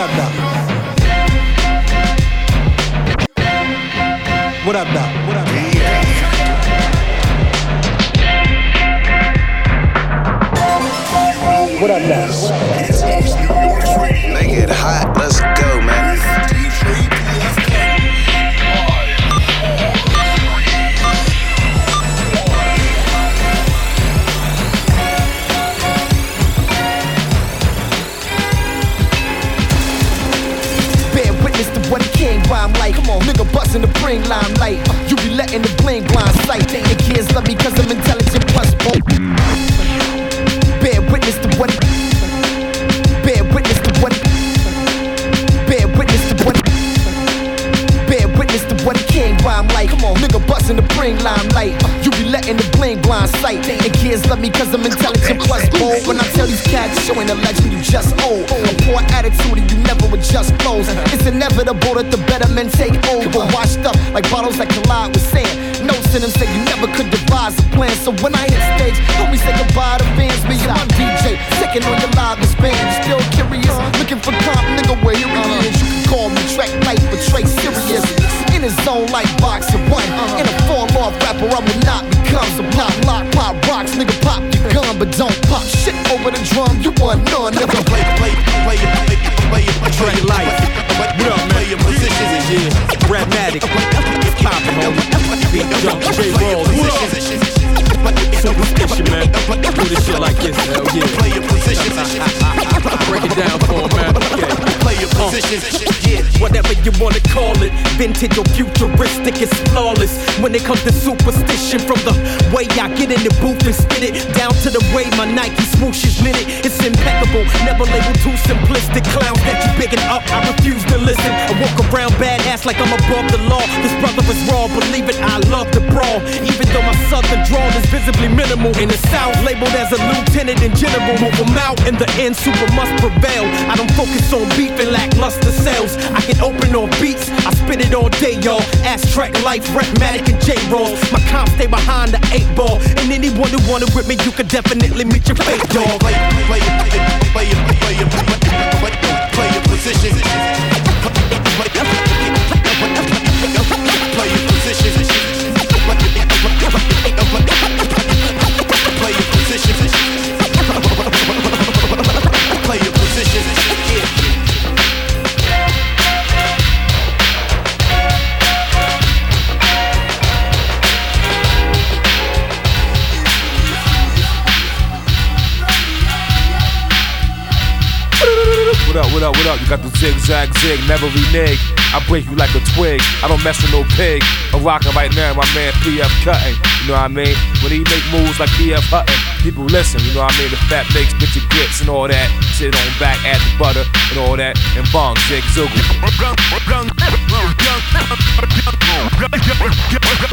What up, Doc? What up, Doc? Whatever you wanna call it, vintage or futuristic, it's flawless. When it comes to Supastition, from the way I get in the booth and spit it, down to the way my Nike swooshes knit it, it's impeccable. Never labeled too simplistic. Clowns that you biggin' up, I refuse to listen. I walk around badass like I'm above the law. This brother is raw, believe it, I love to brawl. Even though my southern drawl is visibly minimal, in the south labeled as a lieutenant in general. Move 'em out, in the end, super must prevail. I don't focus on beef and lackluster sales. I can open on beats, I spit it all day, y'all. Ass Trek Life, RawlsMatic and J Roll. My comp stay behind the eight ball. And anyone who wanna rip me, you could definitely meet your fate, dog. Play, play, play, play, play, play, your, play, play your positions. Play, play your positions. What zigzag zig, never renege. I break you like a twig. I don't mess with no pig. I'm rocking right now, my man PF Cuttin. You know what I mean? When he make moves like PF Hutton, people listen. You know what I mean? The fat bakes, your grits and all that. Sit on back, add the butter and all that. And bong, zig, zoogle.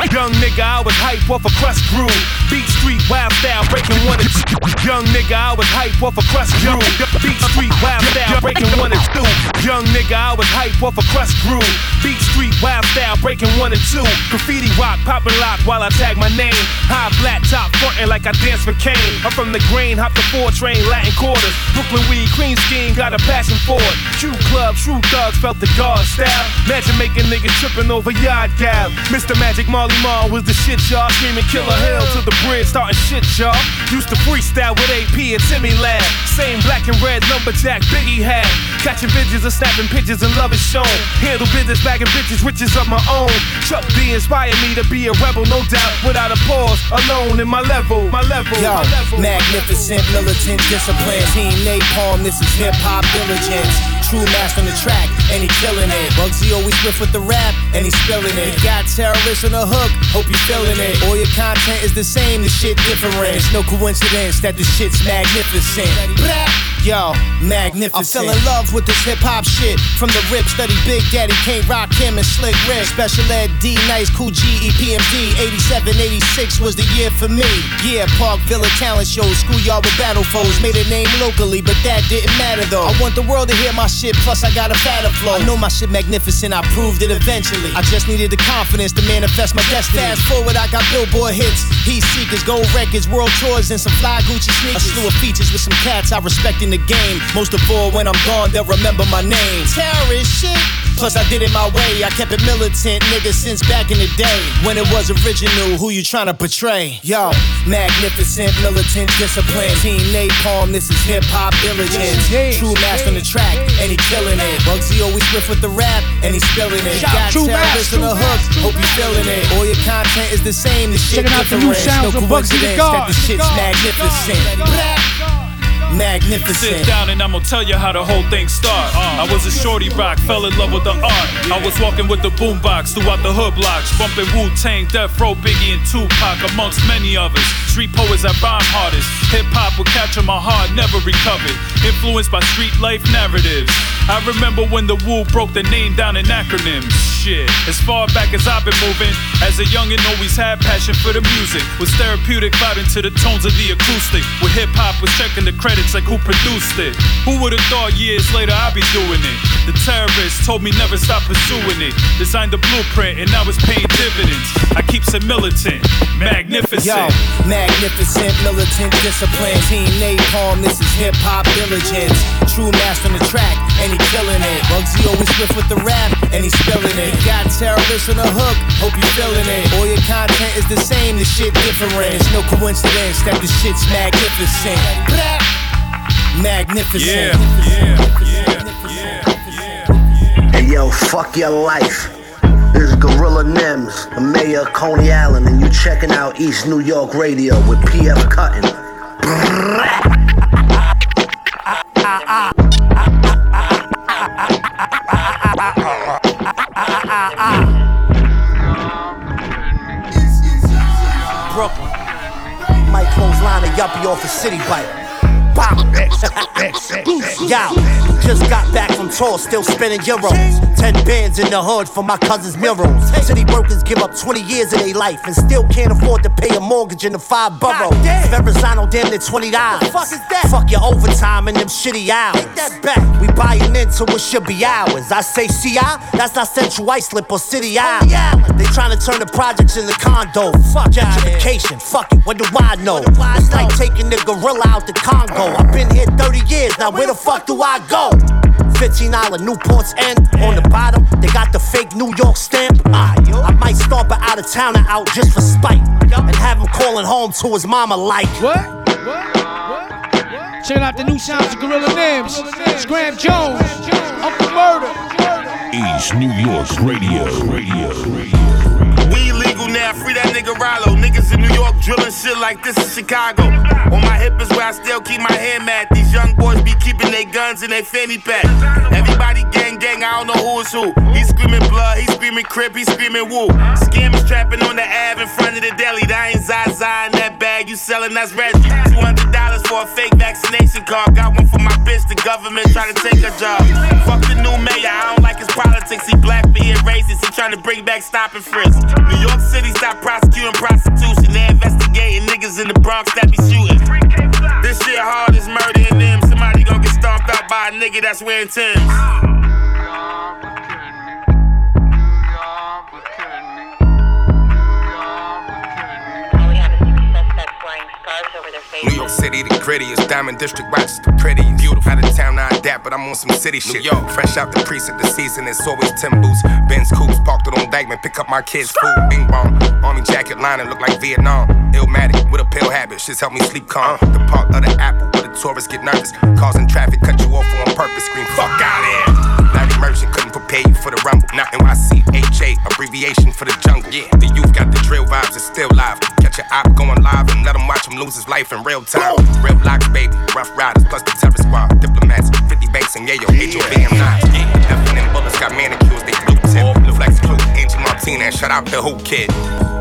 Young nigga, I was hype off a Krush Groove. Beat street wild style, breaking one and two. Young nigga, I was hype off a Krush Groove. Beat street wild style, breaking one and two. Young nigga, I was hype off a Krush Groove. Beat street wild style, breaking one and two. Graffiti rock, popping lock while I tag my name. High flat top, frontin' like I dance for Kane. I'm from the grain, hop the four train, Latin quarters. Brooklyn weed, Queen scheme, got a passion for it. True club, true thugs, felt the guard style. Magic making niggas tripping over yard gal. Mr. Magic Marley Marl was the shit, y'all. Screaming Killer hell to the bridge, starting shit, y'all. Used to freestyle with AP and Timmy Lab. Same black and red lumberjack Biggie had. Catching bitches and snapping pictures and love is shown. Handle business, bagging bitches, riches of my own. Chuck D inspired me to be a rebel, no doubt. Without a pause, alone in my level, my level, Yo, my level. magnificent, militant discipline. Team napalm, this is hip hop diligence. True master on the track, and he killing it. Bugsy always swift with the rap, and he spilling it. Got terrorists on the hook, hope you feeling it. All your content is the same, the shit different. It's no coincidence that the shit's magnificent. Blah. Yo, magnificent. I fell in love with this hip hop shit. From the rip, study Big Daddy, Kane Rakim and Slick Rick. Special Ed D, Nice, Kool G, E, EPMD. 87, 86 was the year for me. Yeah, Park Villa talent shows, schoolyard with battle foes. Made a name locally, but that didn't matter though. I want the world to hear my shit, plus I got a fatter flow. I know my shit magnificent, I proved it eventually. I just needed the confidence to manifest my destiny. Fast forward, I got billboard hits, heat seekers, gold records, world tours, and some fly Gucci sneakers. A slew of features with some cats I respect in the the game. Most of all, when I'm gone, they'll remember my name. Terrorist shit. Plus, I did it my way. I kept it militant, nigga, since back in the day. When it was original, who you trying to portray? Yo, magnificent, militant discipline. Team Napalm, this is hip hop diligence. True master on the track, and he killing it. Bugsy always swift with the rap, and he spilling it. Got terrorists in the hook, hope you feeling it. All your content is the same, the shit Checking out the new sounds no of Bugsy the that God. the shit's magnificent. Magnificent. Sit down and I'ma tell you how the whole thing start. Uh. I was a shorty rock, fell in love with the art. I was walking with the boombox throughout the hood blocks, bumping Wu Tang, Death Row, Biggie, and Tupac, amongst many others. Street poets that rhyme hardest. Hip hop would capture my heart, never recovered. Influenced by street life narratives. I remember when the Wu broke the name down in acronyms. Shit, as far back as I've been moving, as a youngin' always had passion for the music. Was therapeutic, vibing to the tones of the acoustic. With hip hop, was checking the credits like who produced it. Who would've thought years later I'd be doing it? The terrorists told me never stop pursuing it. Designed the blueprint and now it's paying dividends. I keep it militant, magnificent. Yo, magnificent, militant discipline. Team Napalm, this is hip hop diligence. True master on the track, and he killing it. Bugsy always swift with the rap, and he spilling it. He Got terrorists on the hook, hope you feeling it. All your content is the same, the shit different. It's no coincidence that the shit's magnificent. Magnificent. Hey yo, fuck your life. This is Gorilla Nems, the mayor of Coney Island, and you checking out East New York Radio with PF Cuttin. Brooklyn. Might close line a yuppie off a city bike. Bop. Yo, just got back from tour, still spending euros. Ten bands in the hood for my cousin's murals. City workers give up 20 years of their life and still can't afford to pay a mortgage in the five boroughs. Verrazano damn near 20 dollars. Fuck is that? Fuck your overtime and them shitty hours. Take that back. We buying into what should be ours. I say CI, that's not Central Islip or City Island. They trying to turn the projects into condos. Fuck gentrification. Fuck it, what do I know? It's like taking the gorilla out the Congo. I've been here 30 years, now where the fuck do I go? $15 Newport's end on the bottom, they got the fake New York stamp. I, I might stomp an out of towner out just for spite and have him calling home to his mama like. What? Checking out the new sounds of Gorilla Nems, Scram Jones, Uncle Murda. East New York Radio. Radio. We now, free that nigga Rollo. Niggas in New York drilling shit like this is Chicago. On my hip is where I still keep my hand mat. These young boys be keeping their guns in their fanny pack. Everybody gang gang, I don't know who is who. He screaming blood, he screaming crip, he screaming woo. Scammers trapping on the Ave in front of the deli. That ain't Zaza in that bag, you selling that's Reggie. $200 for a fake vaccination card. Got one for my bitch, the government trying to take her job. Fuck the new mayor, I don't like his politics. He black, but he racist. He trying to bring back stop and frisk. New York City stop prosecuting prostitution. They investigating niggas in the Bronx that be shooting. This shit hard as murder in them. Somebody gonna get stomped out by a nigga that's wearing Timbs. New York City, the grittiest. Diamond District, Rochester, the prettiest. Beautiful. Out of town, I adapt, but I'm on some city shit. Yo, fresh out the precinct, the season, it's always Tim boots. Benz coops, parked it on Dyckman, pick up my kids' food. Bing bong, army jacket lining, look like Vietnam. Illmatic, with a pill habit, shit's help me sleep calm. The park of the apple, where the tourists get nervous. Causing traffic, cut you off on purpose, scream, fuck out here. Not prepare you for the rumble. Not NYC, HA, abbreviation for the jungle. Yeah, the youth got the drill vibes, it's still live. Catch your op going live and let him watch him lose his life in real time. Real locks, baby, Ruff Ryders, plus the terror squad. Diplomats, 50 banks and yeah, yayo, HOV and 9. Yeah, F and bullets got manicures, they blue tip. Flex crew, Angie Martinez, shout out the Whoo Kid.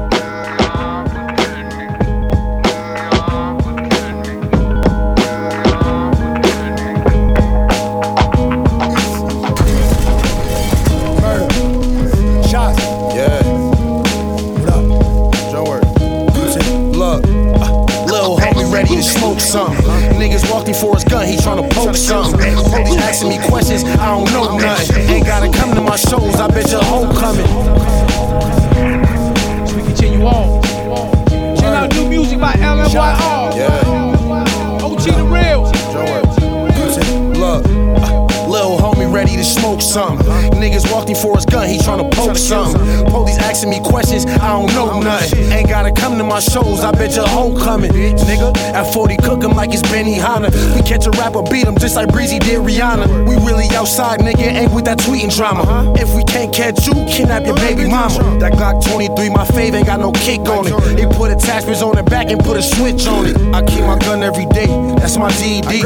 It's We catch a rapper, beat him just like Breezy did Rihanna. We really outside, nigga, ain't with that tweeting drama. If we can't catch you, kidnap your baby mama. That Glock 23, my fave, ain't got no kick on it. They put attachments on the back and put a switch on it. I keep my gun every day, that's my GED.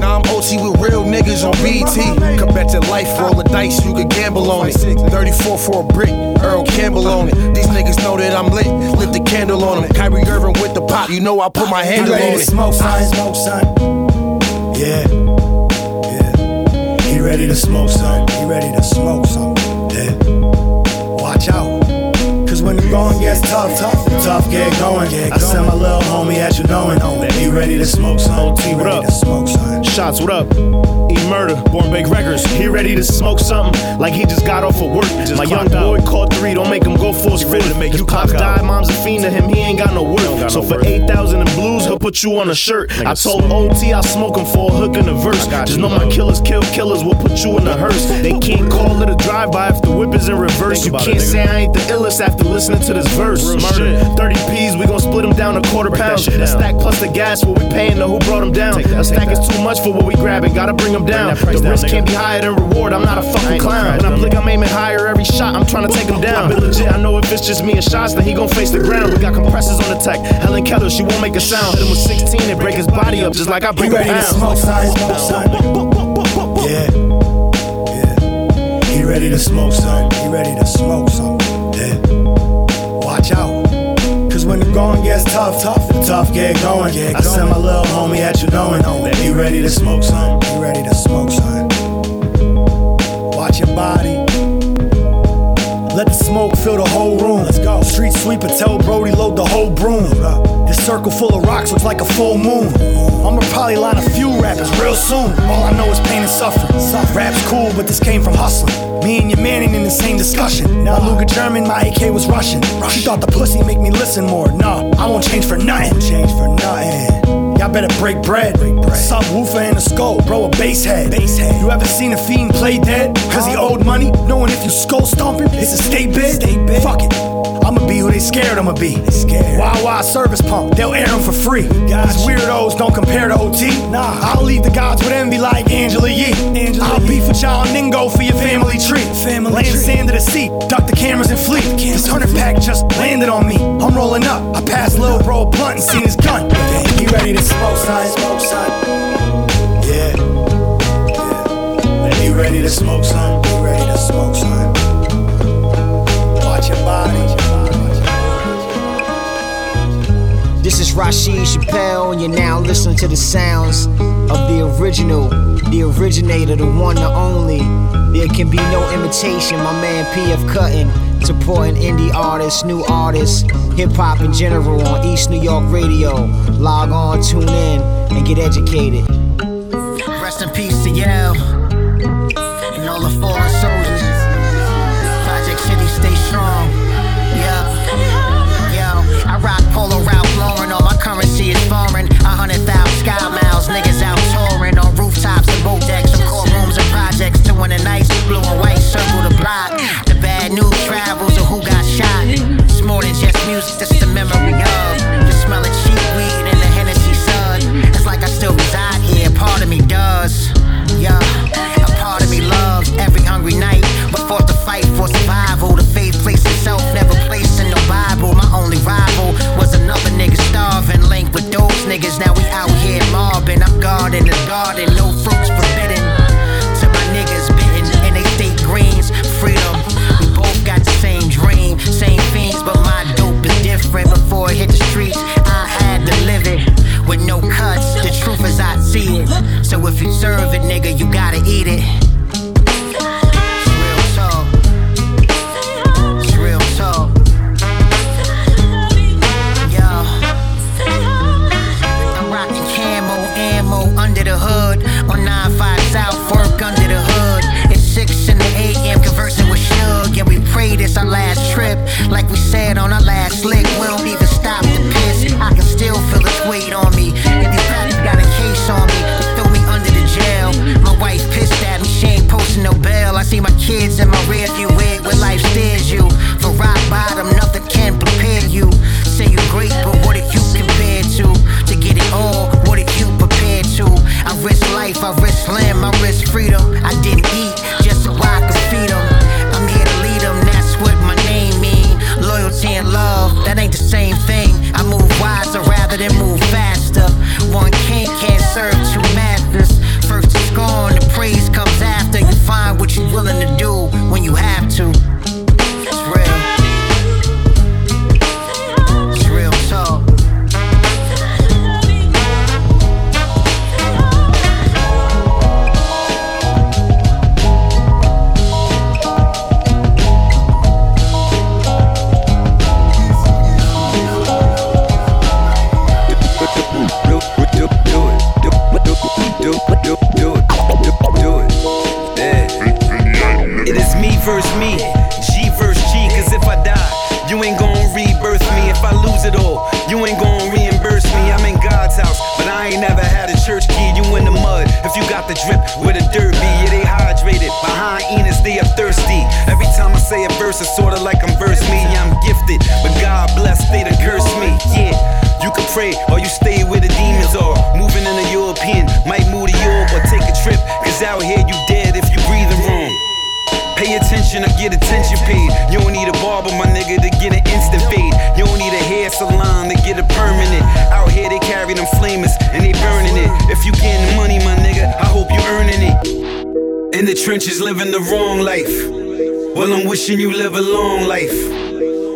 Now I'm OT with real niggas on BT. Come back to life, roll the dice, you could gamble on it. 34 for a brick, Earl Campbell on it. These niggas know that I'm lit, lit the candle on them. Kyrie Irving with the pop, you know I put my handle on it. smoke, son, smoke, son. Yeah, yeah. He ready to smoke, son. He ready to smoke, son. Going gets tough, tough, tough get going. I send my little homie at you knowing that he ready to smoke, son. OT, what up? to smoke, son. Shots, what up? E Murda, Born Bake Records. He ready to smoke something like he just got off of work. My young boy called three, don't make him go full sprint. To make you pops die. mom's a fiend to him, he ain't got no work. So for 8,000 in blues, he'll put you on a shirt. I told OT I'll smoke him for a hook in a verse. Just know my killers kill killers, will put you in a hearse. They can't call it a drive-by if the whip is in reverse. You can't say I ain't the illest after listening to this verse. Murder, 30 P's, we gon' split them down to quarter pounds. A stack plus the gas, what we paying to who brought them down. A stack is too much for what we grabbing, gotta bring them down. The risk can't be higher than reward, I'm not a fucking clown. When I blick, I'm aiming higher every shot, I'm trying to take him down. But legit, I know if it's just me and shots, then he gon' face the ground. We got compressors on the tech, Helen Keller, she won't make a sound. Hit him with 16 and break his body up just like I break a ready to pound. Yeah, yeah. He ready to smoke, son. He ready to smoke, son. Cause when the going gets tough, tough, the tough get going. I send my little homie at you knowing that he ready to smoke, son. Be ready to smoke, son. Watch your body. Smoke fill the whole room. Let's go. Street sweeper, tell Brody load the whole broom. This circle full of rocks looks like a full moon. I'ma probably line a few rappers real soon. All I know is pain and suffering. Rap's cool, but this came from hustling. Me and your man ain't in the same discussion. My Luger German, my AK was Russian. She thought the pussy make me listen more. Nah, I won't change for nothing. Change for nothing. Y'all better break bread. Subwoofer in the skull, bro, a bass head. You ever seen a fiend play dead? Cause he owed money? Knowing if you skull stomping, it's a state bid? Fuck it. I'ma be who they scared I'ma be. Wild service pump, they'll air them for free. These weirdos don't compare to OT. Nah, I'll leave the gods with envy like Angela Yee. I'll beef with y'all Ningo for your family tree. Family Land sand to the sea, duck the cameras and flee. This hundred pack just landed on me. I'm rolling up. I passed Lil Bro blunt and seen his gun. He ready to smoke, son. Smoke, son. Yeah. yeah. He ready to smoke, son. He ready to smoke, son. Rasheed Chappell, and you're now listening to the sounds of the original, the originator, the one, the only. There can be no imitation. My man PF Cuttin, supporting indie artists, new artists, hip hop in general on East New York Radio. Log on, tune in, and get educated. Rest in peace to Yale music. That's the memory of. The smell of cheap weed and the Hennessy sun. It's like I still reside here. Part of me does. Yeah, a part of me loves every hungry night, but fought to fight for survival. The faith placed itself, never placed in the Bible. My only rival was another nigga starving, linked with those niggas. Now we out here mobbing. I'm guarding the garden, no fruits forbidden. Before it hit the streets, I had to live it with no cuts. The truth is I see it. So if you serve it, nigga, you gotta eat it. Under the hood on 95 South, work under the hood. It's 6 in the AM, conversing with. Yeah, we pray this our last trip. Like we said on our last lick, life.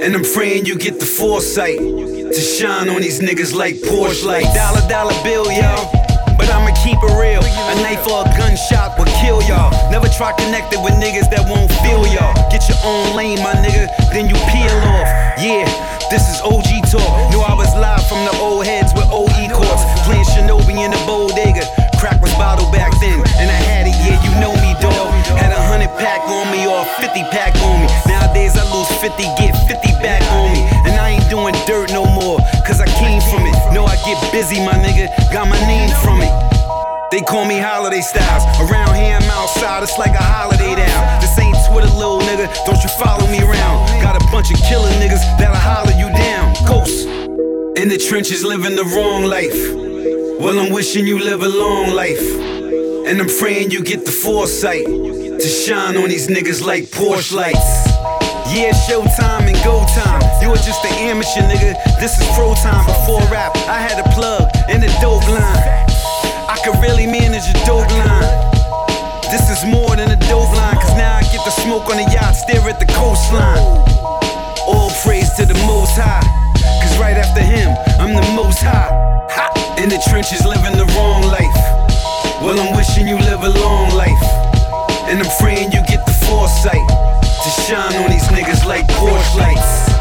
And I'm praying you get the foresight to shine on these niggas like Porsche lights. Dollar, dollar bill, y'all. But I'ma keep it real. A knife or a gunshot will kill y'all. Never try connecting with niggas that won't feel y'all. Get your own lane, my nigga, then you peel off. Yeah, this is OG talk. Knew I was live from the old heads 50 pack on me. Nowadays I lose 50, get 50 back on me. And I ain't doing dirt no more, cause I came from it. Know I get busy, my nigga, got my name from it. They call me holiday styles. Around here, I'm outside, it's like a holiday down. This ain't Twitter, little nigga, don't you follow me around. Got a bunch of killer niggas that'll holler you down. Ghost. In the trenches, living the wrong life. Well, I'm wishing you live a long life. And I'm praying you get the foresight to shine on these niggas like Porsche lights. Yeah, showtime and go time. You were just an amateur nigga. This is pro time before rap. I had a plug in the dope line. I could really manage a dope line. This is more than a dope line, cause now I get the smoke on the yacht, stare at the coastline. All praise to the most high, cause right after him, I'm the most high. Ha! In the trenches, living the wrong life. Well, I'm wishing you live a long life. And I'm praying you get the foresight to shine on these niggas like Porsche lights.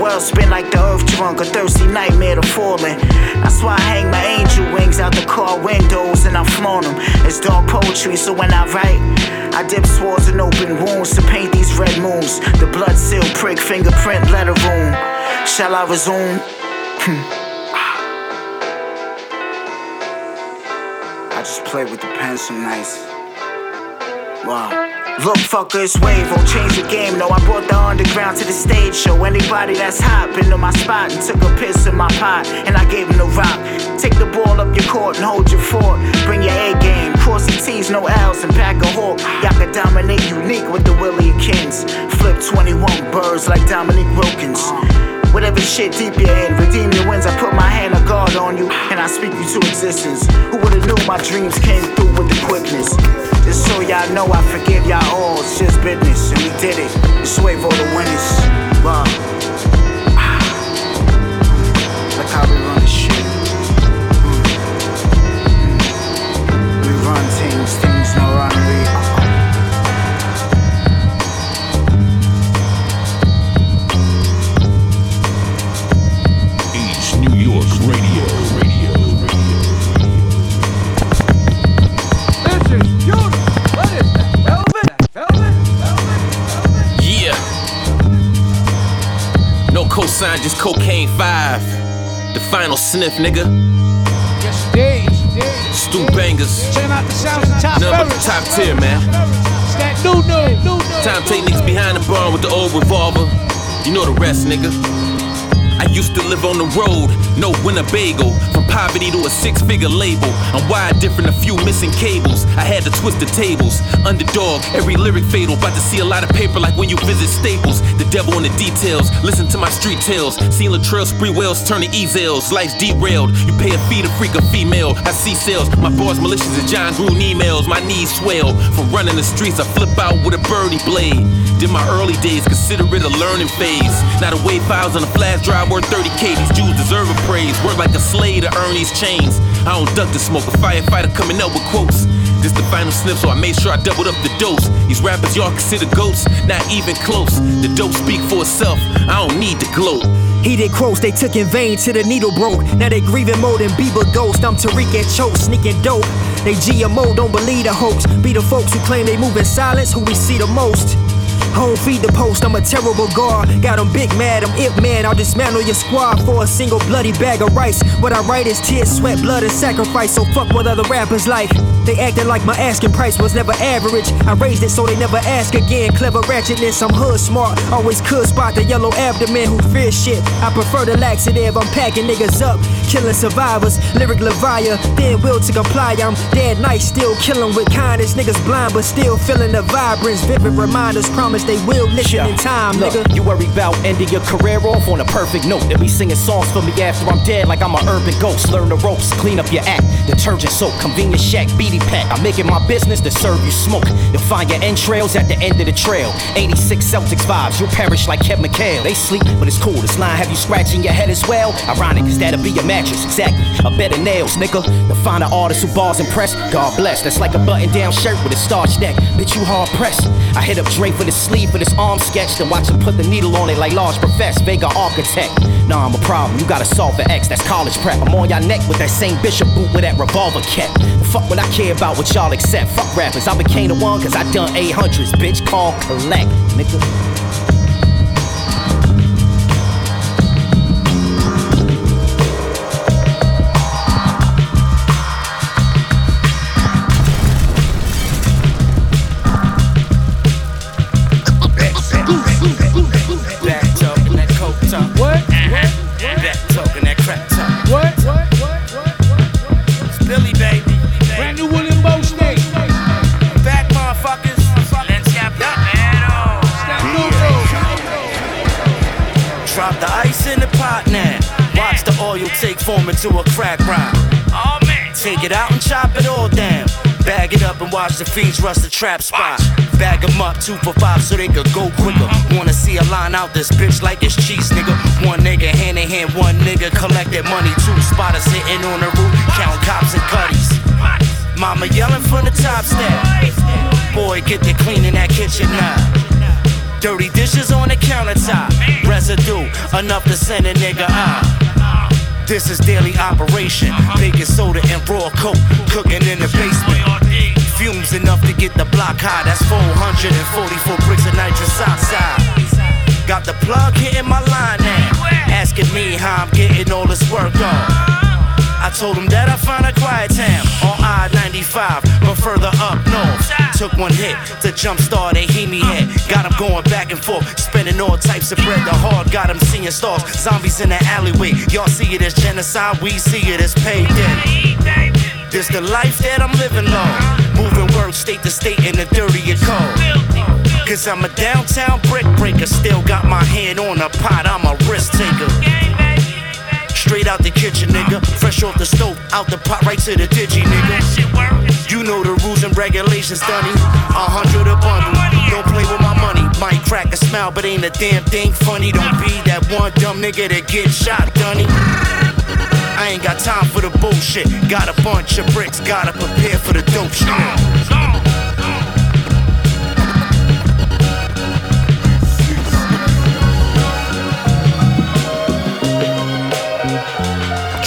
World spin like the earth drunk, a thirsty nightmare to falling. That's why I hang my angel wings out the car windows and I flaunt them. It's dark poetry, so when I write, I dip swords in open wounds to paint these red moons. The blood seal prick, fingerprint, letter room. Shall I resume? Hmm. I just play with the pen some nights. Wow. Look, fuckers, wave won't change the game. No, I brought the underground to the stage show. Anybody that's hot been my spot and took a piss in my pot, and I gave him the rock. Take the ball up your court and hold your fort. Bring your A game. Cross the T's, no L's, and pack a hawk. Y'all can dominate unique with the Willie Kings. Flip 21 birds like Dominique Wilkins. Whatever shit deep you're in, redeem your wins. I put my hand of God on you, and I speak you to existence. Who would've knew my dreams came through with the quickness? Just so y'all know, I forgive y'all all. It's just business, and we did it. It's way for the winners. Wow. Look how we run No cosign, just cocaine five. The final sniff, nigga. Yes, indeed. Stu bangers. Check out the sounds of top None but the top tier, man. It's that new new, new new. Time to take niggas behind the barn with the old revolver. You know the rest, nigga. I used to live on the road, no Winnebago. From poverty to a six figure label. I'm wired different, a few missing cables. I had to twist the tables. Underdog, every lyric fatal. About to see a lot of paper like when you visit Staples. The devil in the details, listen to my street tales. Seen Latrell Sprewells turning easels. Life's derailed. You pay a fee to freak a female. I see sales. My boys malicious as Jon Gruden emails. My knees swell. From running the streets, I flip out with a birdie blade. Did my early days, consider it a learning phase. Now the wave files on a flash drive worth 30k. These Jews deserve a praise. Work like a slave to earn these chains. I don't duck the smoke. A firefighter coming up with quotes. This the final slip, so I made sure I doubled up the dose. These rappers y'all consider ghosts, not even close. The dope speak for itself, I don't need to gloat. Heated quotes they took in vain till the needle broke. Now they grieving more than Bieber ghost. I'm Tariq and Choke, sneaking dope. They GMO, don't believe the hoax. Be the folks who claim they move in silence, who we see the most. Home feed the post, I'm a terrible guard. Got them big mad, I'm it man. I'll dismantle your squad for a single bloody bag of rice. What I write is tears, sweat, blood, and sacrifice. So fuck what other rappers like. They acting like my asking price was never average. I raised it so they never ask again. Clever ratchetness, I'm hood smart. Always could spot the yellow abdomen who fear shit. I prefer the laxative, I'm packing niggas up. Killing survivors, lyric Levia, then will to comply. I'm dead nice, still killing with kindness. Niggas blind, but still feeling the vibrance. Vivid reminders promise they will listen in time, Look, nigga. you worry about ending your career off on a perfect note. They'll be singing songs for me after I'm dead, like I'm an urban ghost. Learn the ropes, clean up your act. Detergent soap, convenient shack, beady pack. I'm making my business to serve you smoke. You'll find your entrails at the end of the trail. 86 Celtics vibes, you'll perish like Kevin McHale. They sleep, but it's cool. This line have you scratching your head as well. Ironic, cause that'll be your mattress. Exactly, a bed of nails, nigga. The find an artist who bars impress. God bless. That's like a button down shirt with a starch neck. Bitch, you hard pressed. I hit up Dre for the sleeve for this arm sketch, then watch him put the needle on it like large profess. Vega architect. Nah, I'm a problem. You gotta solve the X. That's college prep. I'm on y'all neck with that same bishop boot with that revolver kept. Fuck what I care about what y'all accept. Fuck rappers. I became the one cause I done 800s. Bitch, call collect, nigga. Take a crack. Oh man. Take it out and chop it all down. Bag it up and watch the fiends rush the trap spot. Bag 'em up two for five so they could go quicker. Wanna see a line out this bitch like it's cheese, nigga. One nigga hand in hand, one nigga collected money. Two spotters sitting on the roof, count cops and cutties. Mama yelling from the top step. Boy, get the cleaning that kitchen now. Dirty dishes on the countertop. Residue, enough to send a nigga out. This is daily operation. Baking soda and raw coke, cooking in the basement. Fumes enough to get the block high. That's 444 bricks of nitrous oxide. Got the plug hitting my line now. Asking me how I'm getting all this work on. I told him that I found a quiet town on I 95, but further up. Took one hit to jumpstart a Hemi head. Got him going back and forth, spending all types of bread. The hard got him seeing stars, zombies in the alleyway. Y'all see it as genocide, we see it as payday. This the life that I'm living long. Moving work state to state in the dirtier cold. Cause I'm a downtown brick breaker. Still got my hand on the pot, I'm a risk taker. Straight out the kitchen, nigga. Fresh off the stove, out the pot, right to the digi, nigga. You know the rules and regulations, Dunny. A hundred a bundle. Don't play with my money. Might crack a smile, but ain't a damn thing funny. Don't be that one dumb nigga that get shot, Dunny. I ain't got time for the bullshit. Got a bunch of bricks, gotta prepare for the dope shit.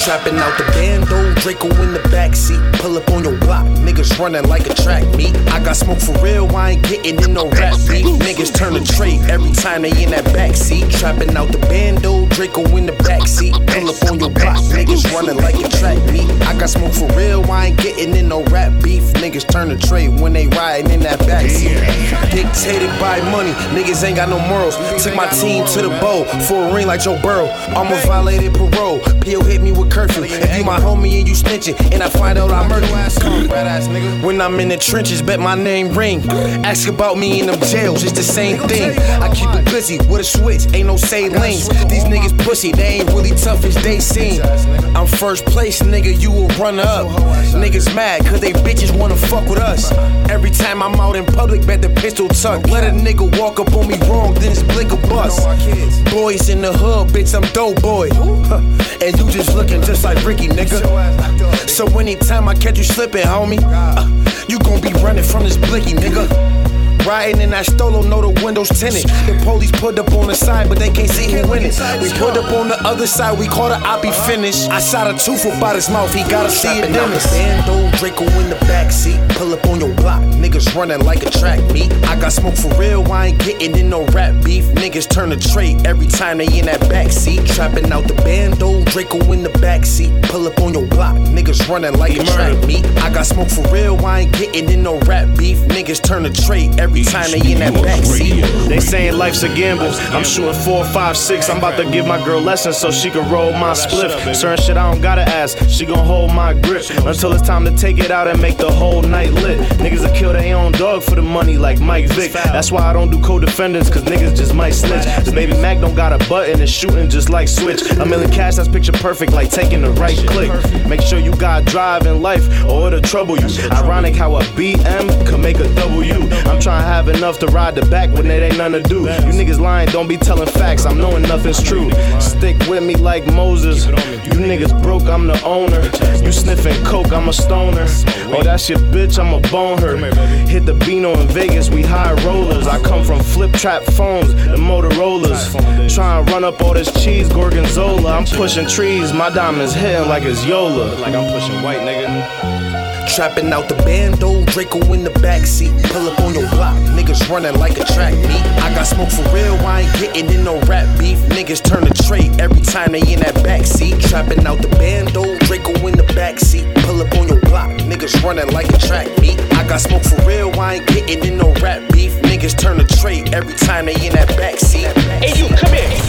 Trapping out the bando, Draco in the backseat. Pull up on your block, niggas running like a track meet. I got smoke for real, I ain't getting in no rap beat. Niggas turn to trade every time they in that backseat. Trapping out the bando, Draco in the backseat. Pull up on your block, niggas running like a track meet. I got smoke for real, I ain't getting in no rap beef. Niggas turn to trade when they riding in that backseat. Dictated by money, niggas ain't got no morals. Took my team to the bowl for a ring like Joe Burrow. Almost violated parole. P.O. hit me with curfew. If you my homie and you snitching, and I find out I murder you. When I'm in the trenches, bet my name ring. Ask about me in them jails, it's the same thing. I keep it busy with a switch, ain't no say lanes. These niggas pussy, they ain't really tough as they seem. I'm first place, nigga, you a runner up. Niggas mad, cause they bitches wanna fuck with us. Every time I'm out in public, bet the pistol tuck. Let a nigga walk up on me wrong, then it's blick a bus. Boys in the hood, bitch, I'm dope boy. And you just looking just like Ricky, nigga. So anytime I catch you slipping, homie, uh, you gon' be running from this blicky, nigga. Riding in that stolo, know the windows tinted. The police put up on the side, but they can't see who in it. We put up on the other side, we caught a I be finished. I shot a tooth about his mouth, he gotta see it dentist. Bando, Draco in the backseat, pull up on your block. Niggas running like a track meet. I got smoke for real, I ain't getting in no rap beef. Niggas turn to trade every time they in that backseat. Trapping out the bando, Draco in the backseat, pull up on your block. Niggas running like a track meet. I got smoke for real, I ain't getting in no rap beef. Niggas turn to trade every time they in that backseat. They saying life's a gamble. I'm shooting four, five, six. I'm about to give my girl lessons so she can roll my spliff. Certain shit I don't gotta ask. She gon' hold my grip until it's time to take it out and make the whole night lit. Niggas will kill their own dog for the money like Mike Vick. That's why I don't do co-defendants, cause niggas just might snitch. The baby Mac don't got a button and shooting just like Switch. A million cash that's picture perfect, like taking the right click. Make sure you got drive in life or it'll trouble you. Ironic how a BM could make a W. I'm trying to have enough to ride the back when it ain't nothing to do. You niggas lying, don't be telling facts. I'm knowing nothing's true. Stick with me like Moses. You niggas broke, I'm the owner. You sniffing coke, I'm a stoner. Oh, that's your bitch, I'm a bone her. Hit the Beano in Vegas, we high rollers. I come from flip trap phones, the Motorola's. Trying to run up all this cheese, Gorgonzola. I'm pushing trees, my diamonds hitting like it's Yola. Like I'm pushing white, nigga. Trapping out the bando, Draco in the backseat. Pull up on your block, niggas running like a track meet. I got smoke for real, I ain't getting in no rap beef. Niggas turn to trade every time they in that backseat. Trapping out the bando, Draco in the backseat. Pull up on your block, niggas running like a track meet. I got smoke for real, I ain't getting in no rap beef. Niggas turn to trade every time they in that backseat. Hey, you. Come here.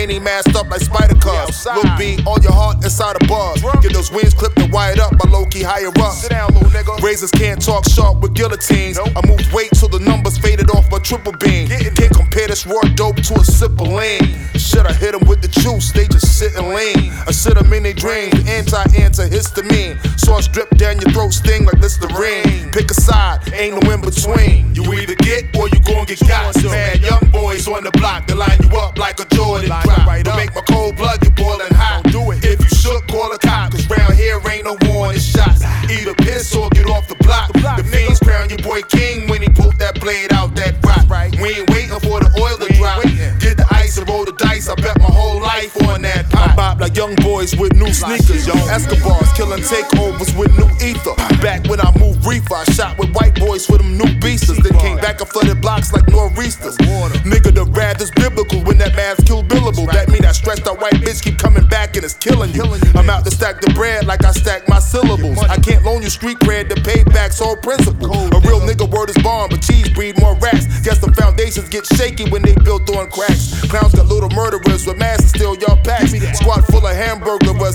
Henny masked up like spider cubs. Look B, all your heart inside a buzz. Get those wings clipped and wired up by low key higher up. Sit down, little nigga. Razors can't talk sharp with guillotines. I moved weight till the numbers faded off my triple beam. Can't compare this raw dope to a sip of lean. Should I hit them with the juice? They just sit and lean. I sit them in their dreams. Anti-antihistamine. Sauce drip down your throat, sting like Listerine. Pick a side, ain't no in between. You either get or you gon' get got. Mad young boys on the block, they line you up like a Jordan drop. To make my cold blood get boiling hot. Do it. If you shook, call a cop. Cause round here ain't no warning shots. Either piss or get off the block. The fiends crown your boy king when he pulled that blade out that rock. We ain't waiting for the oil to drop. Get the ice and roll the dice. I bet my whole life on that pot. I bop like young boys with new sneakers, yo. Escobars killing takeovers with new ether. Back when I moved reefer, I shot with white boys with them new beasters. Then came back and flooded blocks like nor'easters. Nigga, the wrath is biblical when that man's kill billable. That mean that stressed out white bitch keep coming back and it's killing you. I'm out to stack the bread like I stack my syllables. I can't loan you street to pay back sole principle. A real nigga word is born, but cheese breed more rats. Guess the foundations get shaky when they built on cracks. Clowns got little murderers with masks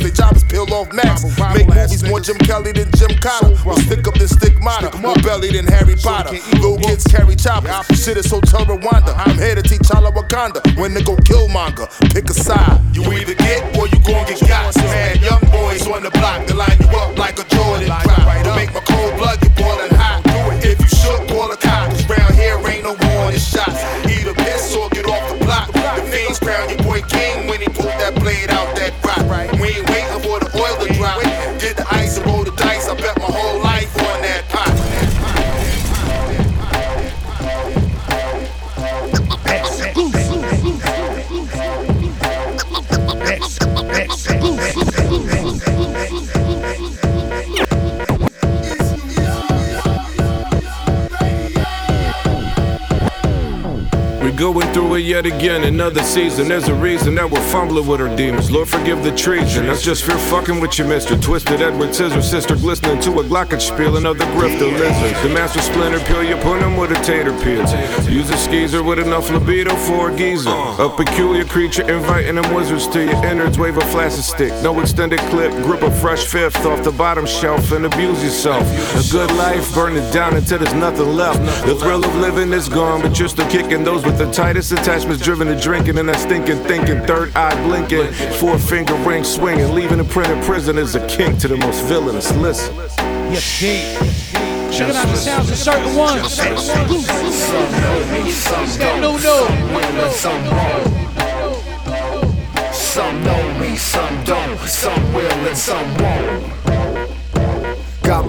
they job is peel off max. Make movies more Jim Kelly than Jim Cotter. We'll stick up than stigmata, more belly than Harry Potter. Little kids carry choppers. Shit is Hotel Rwanda. I'm here to teach all Wakanda when they go Killmonger. Pick a side. You either get or you gon' get got. Man, young boys on the block, they line you up like a Jordan going through it yet again, another season. There's a reason that we're fumbling with our demons. Lord, forgive the treason. That's just fear fucking with you, mister. Twisted Edward Scissor, sister glistening to a glockenspiel, another grifter lizard. The master splinter peel, you put him with a tater peel. Use a skeezer with enough libido for a geezer. A peculiar creature inviting them wizards to your innards. Wave a flaccid stick, no extended clip. Grip a fresh fifth off the bottom shelf and abuse yourself. A good life, burn it down until there's nothing left. The thrill of living is gone, but you're still kicking those with the tightest attachments driven to drinking and that stinking thinking. Third eye blinking, four finger ring swinging. Leaving a in prison is a kink to the most villainous. Listen. Yes, deep. Check it out the sounds of certain ones. That no no. Some know me, some don't, some will and some won't.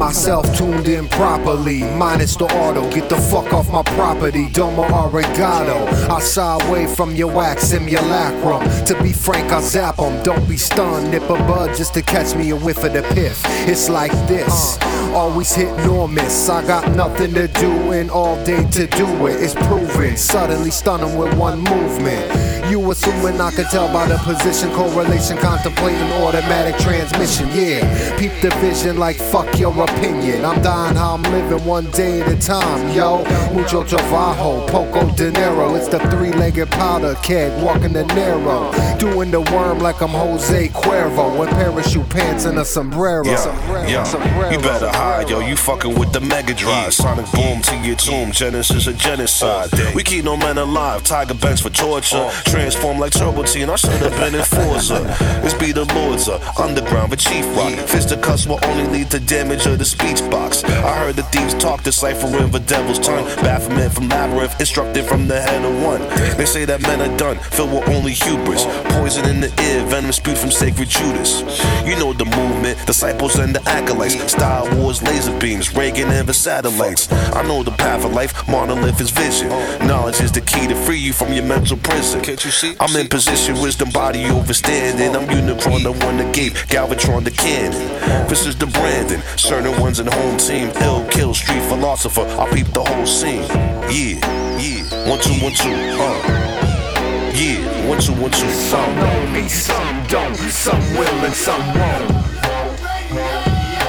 Myself tuned in properly, minus the auto. Get the fuck off my property, domo arigato. I saw away from your wax simulacrum. To be frank, I zap 'em. Don't be stunned, nip a bud just to catch me a whiff of the piff. It's like this, uh. always hit nor miss. I got nothing to do and all day to do it. It's proven, suddenly stun 'em with one movement. You assuming I can tell by the position, correlation, contemplating automatic transmission. Yeah, peep the vision like fuck your opinion. I'm dying how I'm living one day at a time, yo. Mucho trabajo, poco dinero. It's the three legged powder keg walking the narrow. Doing the worm like I'm Jose Cuervo. With parachute pants and a sombrero. Yeah, yeah. You better hide, yo. You fucking with the Mega Drive. Sonic boom to your tomb. Genesis of genocide. We keep no man alive. Tiger banks for torture. Transform like Turbo T, and I should have been in Forza. This be the Lords of Underground for Chief Rock. Fisticuffs will only lead to damage of the speech box. I heard the thieves talk, deciphering the devil's tongue. Baphomet from Labyrinth, instructed from the head of one. They say that men are done, filled with only hubris. Poison in the ear, venom spewed from sacred Judas. You know the movement, disciples and the acolytes. Star Wars laser beams, Reagan and the satellites. I know the path of life, monolith is vision. Knowledge is the key to free you from your mental prison. Can't you see? I'm in position, wisdom, body overstanding. I'm Unicron, the one that gave Galvatron the cannon. This is the Brandon, certain ones in home team. Ill kill, street philosopher. I peep the whole scene. Yeah, yeah. One, two, one, two. Uh. Yeah, one, two, one, two. Some know me, some don't. Some will and some won't.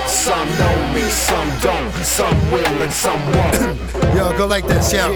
Some know me, some don't. Some will and some won't. Yo, go like this, yo.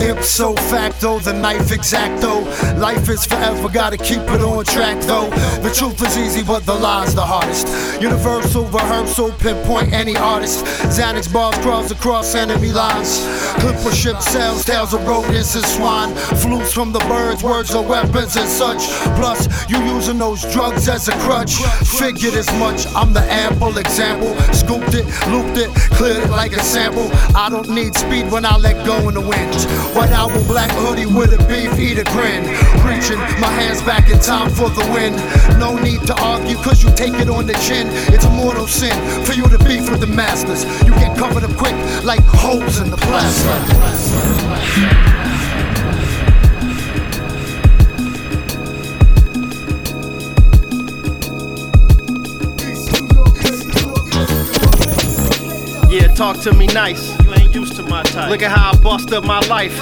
Ipso facto, the knife exacto. Life is forever, gotta keep it on track though. The truth is easy, but the lie's the hardest. Universal rehearsal, pinpoint any artist. Xanax bars crawls across enemy lines. Clip for ship sails, tales of rodents and swine. Flutes from the birds, words are weapons and such. Plus, you using those drugs as a crutch. Figured as much, I'm the ample example. Scooped it, looped it, cleared it like a sample. I don't need speed when I let go in the wind. White album, black hoodie with a beef, eat a grin. Reaching my hands back in time for the win. No need to argue, cause you take it on the chin. It's a mortal sin for you to beef with the masters. You get covered up quick like holes in the plaster. Yeah, talk to me nice. You ain't used to my type. Look at how I bust up my life.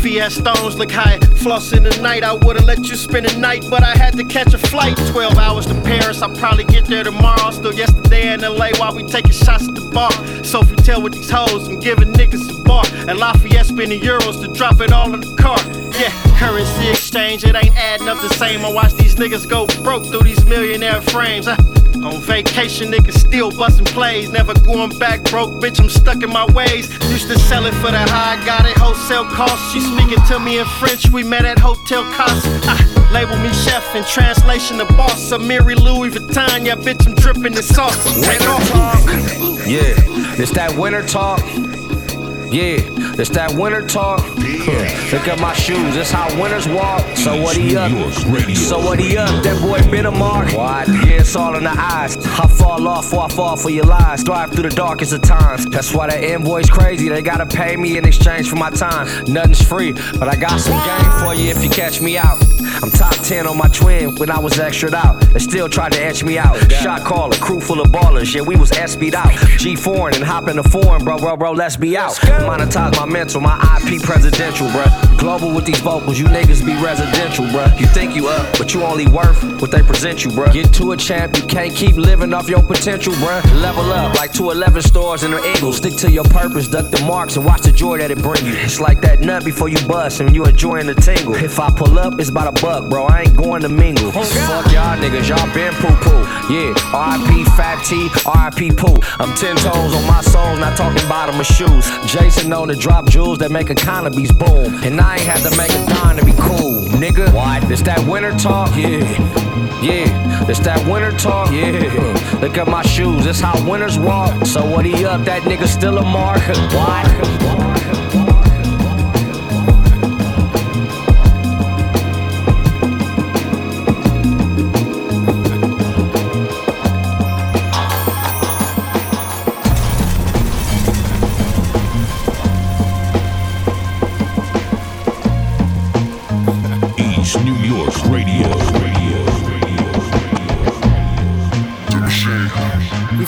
Fiestos, look how I floss in the night. I would've let you spend the night, but I had to catch a flight. 12 hours to Paris, I'll probably get there tomorrow. Still yesterday in LA while we taking shots at the bar. Sophie tell with these hoes, I'm giving niggas a bar. And Lafayette spending euros to drop it all in the car. Yeah, currency exchange, it ain't adding up the same. I watch these niggas go broke through these millionaire frames. Uh, on vacation, niggas still busting plays. Never going back broke, bitch, I'm stuck in my ways. Used to sell it for the high, got it wholesale cost. She speaking to me in French, we met at Hotel Costes. Ah, label me chef in translation, the boss. Amiri Louis Vuitton, yeah, bitch, I'm drippin' in sauce. Take off. Yeah, it's that winter talk. Yeah, it's that winter talk. Look at my shoes, it's how winners walk. So what he up? So what he up? That boy been a mark. What? Yeah, it's all in the eyes. I fall off or I fall for your lies. Thrive through the darkest of times. That's why that invoice crazy. They gotta pay me in exchange for my time. Nothing's free, but I got some game for you if you catch me out. I'm top 10 on my twin when I was extra out. They still tried to etch me out. Shot caller, crew full of ballers. Yeah, we was SB'd out. G foreign and hop in the foreign, bro, bro, bro, let's be out. Monetize my mental, my IP presidential, bruh. Global with these vocals, you niggas be residential, bruh. You think you up, but you only worth what they present you, bruh. Get to a champ, you can't keep living off your potential, bruh. Level up like 211 stores in the Eagles. Stick to your purpose, duck the marks, and watch the joy that it bring you. It's like that nut before you bust and you enjoying the tingle. If I pull up, it's about a buck, bro. I ain't going to mingle. Oh, Fuck y'all niggas, y'all been poo poo. Yeah, RIP Fat T, RIP Poo. I'm 10 toes on my soul, not talking bottom of shoes. Jason known to drop jewels that make economies boom. And I ain't had to make a dime to be cool, nigga. What? It's that winter talk? Yeah. Yeah, it's that winter talk. Yeah, look at my shoes. It's how winners walk. So what he up? That nigga still a mark. What?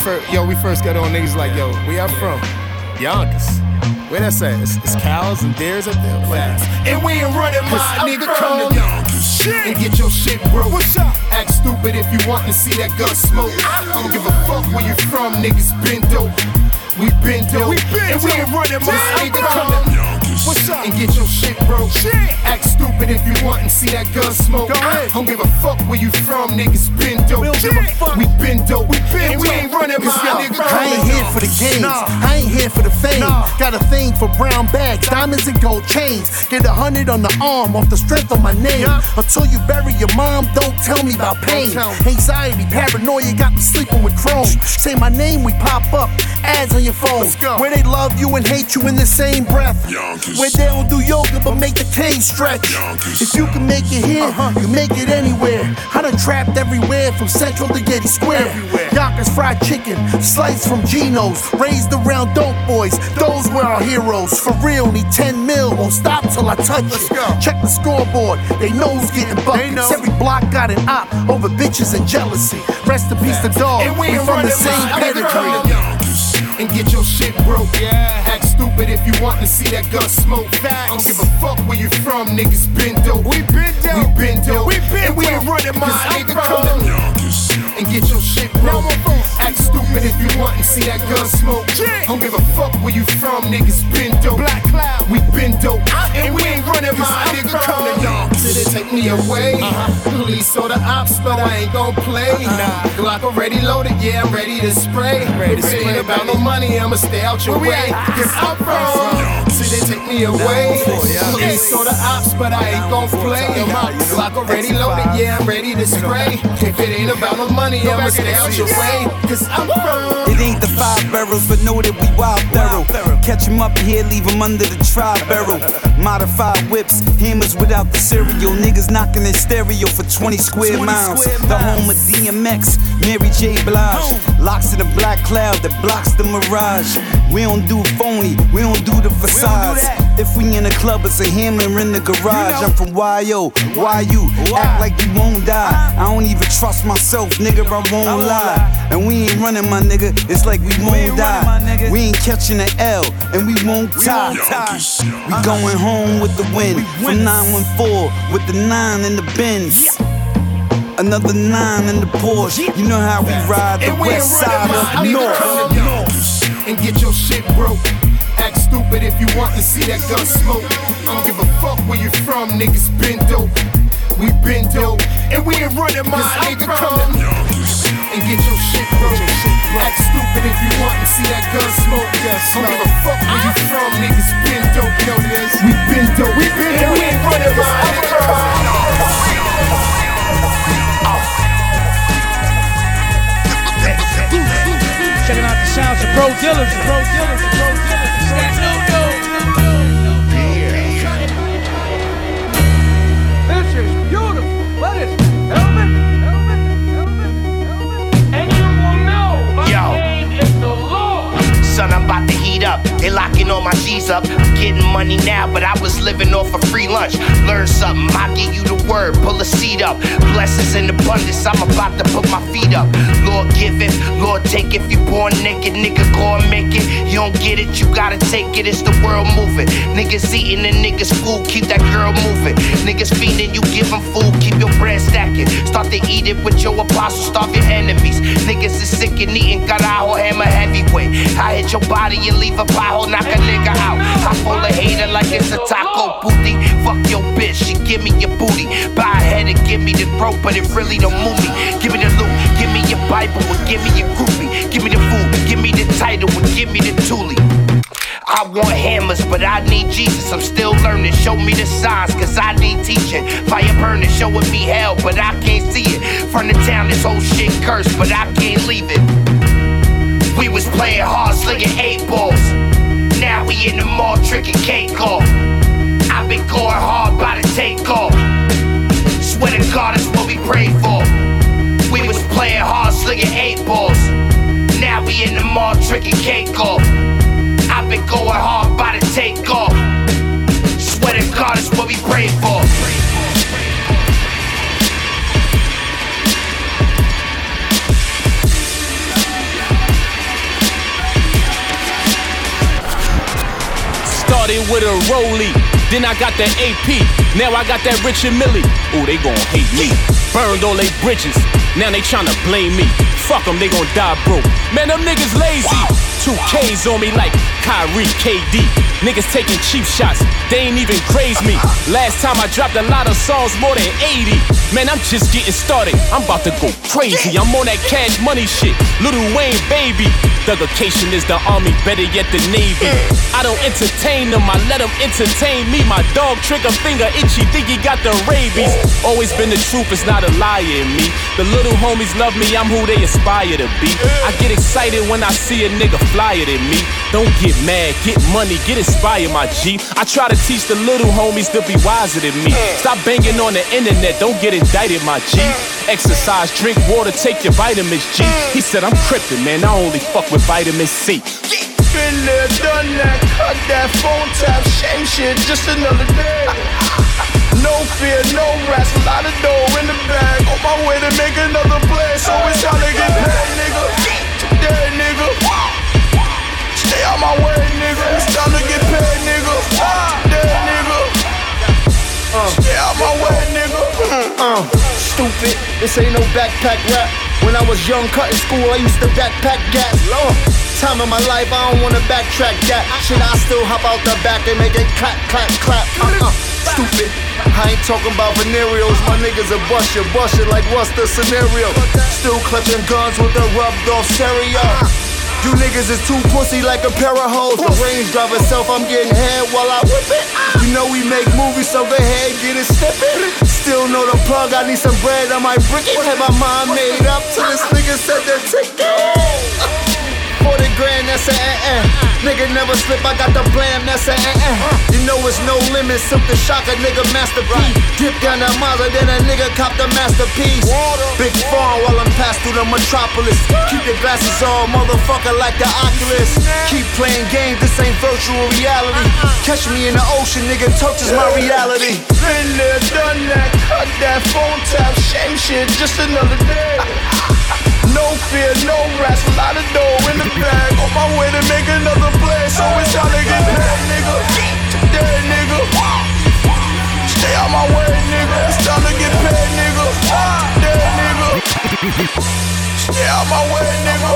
First, yo, we first got on niggas like, yo, where y'all from? Yonkers. Where that's at? It's, it's cows and deers up there. Like, And we ain't running my nigga come to Yonkers. and get your shit broke. What's up? Act stupid if you want to see that gun smoke. I don't give a fuck where you from, niggas been dope. We been dope. We been and we ain't running my nigga come and get your shit broke. Act stupid if you want to see that gun smoke. I don't give a fuck where you from, niggas been dope. We don't give a fuck. We been dope. We been and we ain't running my Cause yo, nigga I ain't here for the games. Nah. I ain't here for the fame. Got a thing for brown bags, diamonds and gold chains. Get a hundred on the arm off the strength of my name. Until you bury your mom, don't tell me about pain. Anxiety, paranoia got me sleeping with chrome. Say my name, we pop up. Ads on your phone. Where they love you and hate you in the same breath. Where they don't do yoga but make the cane stretch. If you can make it here, you make it anywhere. I done trapped everywhere from Central to Getty Square. Yonkers fried chicken, sliced from Geno's. Raised around dope boys, those were our heroes. For real, need 10 mil, won't stop till I touch it. Check the scoreboard, they knows getting buckets. Every block got an op over bitches and jealousy. Rest in peace, the dog. And we We from the same my nigga come pedigree. And get your shit broke. Yeah. Act stupid if you want to see that gun smoke. I don't give a fuck where you from, niggas been dope. We been dope. We been dope. We been and we ain't running my nigga come and get your shit broke. Act stupid if you want to see that gun smoke. I don't give a fuck where you from, niggas been dope. Black cloud. We been dope. And we ain't running my nigga come Yonkers. Did take me away? Uh-huh. Police or the ops, but I ain't gon' play. Glock already loaded, yeah, I'm ready to spray. Ready to ain't about no money, I'ma stay out your way. Cause I'm from, see they take me away. Police or the ops, but I ain't gon' play. Glock already loaded, yeah, I'm ready to spray. If it ain't about no money, I'ma stay out your way. Cause I'm from. It ain't the five barrels, but know that we wild barrel. Catch 'em up here, leave 'em under the tri barrel. Modified whips, hammers without the cereal. Niggas knocking in stereo for 20 square miles. The home of DMX, Mary J. Blige. Locks in the black cloud that blocks the mirage. We don't do phony, we don't do the facades. If we in the club, it's a hammer in the garage. I'm from YO, why you act like you won't die? I don't even trust myself, nigga, I won't lie. And we ain't running, my nigga, it's like we won't die. We ain't catching the L, and we won't tie. We going home with the win. From 914 with the nine in the Benz. Another nine in the Porsche. You know how we ride the And we ain't west side of up my north. Come to Yonkers and get your shit broke. Act stupid if you want to see that gun smoke. I don't give a fuck where you from, niggas been dope. We been dope, and we ain't running my nigga come to Yonkers and get your shit broke. Act stupid if you want to see that gun smoke. I don't give a fuck where you from, niggas been dope. You know this? We been dope, we been and we ain't running my nigga come Checking out the sounds of Bro Dillers, Bro Dillers, Bro They locking all my G's up. I'm getting money now, but I was living off a free lunch. Learn something, I give you the word. Pull a seat up. Blessings in abundance, I'm about to put my feet up. Lord give it, Lord take it. If you born naked, nigga, go and make it. You don't get it, you gotta take it. It's the world moving. Niggas eating and niggas food, keep that girl moving. Niggas feeding, you give them food, keep your bread stacking. Start to eat it with your apostles, starve your enemies. Niggas is sick and eating, got a hammer heavyweight. I hit your body and leave a pothole, knock a nigga out. I full of hater like it's a taco booty. Fuck your bitch, she give me your booty. Buy ahead and give me the throat, but it really don't move me. Give me the loot, give me your Bible, and give me your groupie. Give me the food, give me the title, and give me the toolie. I want hammers, but I need Jesus. I'm still learning. Show me the signs, cause I need teaching. Fire burning, showing me hell, but I can't see it. From the town, this whole shit cursed, but I can't leave it. We was playing hard, slinging eight balls. We in the mall, tricking cake off. I've been going hard by the takeoff. Swear to God, that's what we pray for. We was playing hard, slinging eight balls. Now we in the mall, tricking cake off. I've been going hard by the takeoff. Swear to God, it's what we pray for. Started with a rollie, then I got that AP. Now I got that Richard Mille. Ooh, they gon' hate me. Burned all they bridges, now they tryna blame me. Fuck them, they gon' die broke. Man, them niggas lazy. Two K's on me like Kyrie KD. Niggas taking cheap shots, they ain't even craze me. Last time I dropped a lot of songs, more than 80. Man, I'm just getting started. I'm about to go crazy. I'm on that cash money shit. Lil Wayne, baby. Thuggication is the army, better yet the navy. I don't entertain them, I let them entertain me. My dog trigger finger itchy, think he got the rabies. Always been the truth, it's not lie in me. The little homies love me, I'm who they aspire to be. I get excited when I see a nigga flyer than me. Don't get mad, get money, get inspired, my G. I try to teach the little homies to be wiser than me. Stop banging on the internet, don't get indicted, my G. Exercise, drink water, take your vitamins, G. He said I'm crippin', man, I only fuck with vitamin C. Been there, done that, cut that phone tap, shame shit, just another day. No fear, no rest, lot of dough in the bag. On my way to make another play, so it's time to get paid, nigga. Dead nigga. Stay out my way, nigga. It's time to get paid, nigga. Dead nigga. Stay out my way, nigga. Uh, stupid, this ain't no backpack rap. When I was young, cutting school, I used to backpack gas. Lord, time in my life, I don't wanna backtrack that. Shit, I still hop out the back and make it clap, clap, clap. Uh, uh, stupid. I ain't talking about venereals, my niggas are bust you like what's the scenario? Still clutching guns with a rubbed off stereo. You niggas is too pussy like a pair of hoes. The range drive itself, I'm getting head while I whip it. You know we make movies, so go ahead, get it snippet. Still know the plug, I need some bread, I might brick it. Had my mind made up till this nigga said that ticket. 40 grand, that's a eh eh. Nigga never slip, I got the blam, that's a eh eh. You know it's no limit, something shock a nigga masterpiece. Dip down the Mazda, then a nigga cop the masterpiece. Big farm while I'm passed through the metropolis. Keep your glasses on, motherfucker, like the Oculus. Keep playing games, this ain't virtual reality. Catch me in the ocean, nigga, touch is my reality. Been there, done that, cut that phone tap, shame shit, just another day. No fear, no rest, a lot of dough in the bag. On my way to make another play, so it's time to get paid, nigga. Dead nigga. Stay out my way, nigga. It's time to get paid, nigga. Dead nigga. Stay out my way, nigga.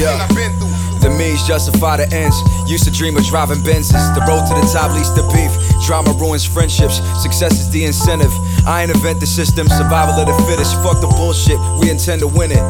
Yeah. I've been through. The means justify the ends. Used to dream of driving Benzes. The road to the top leads to beef. Drama ruins friendships. Success is the incentive. I ain't invent the system, survival of the fittest. Fuck the bullshit, we intend to win it.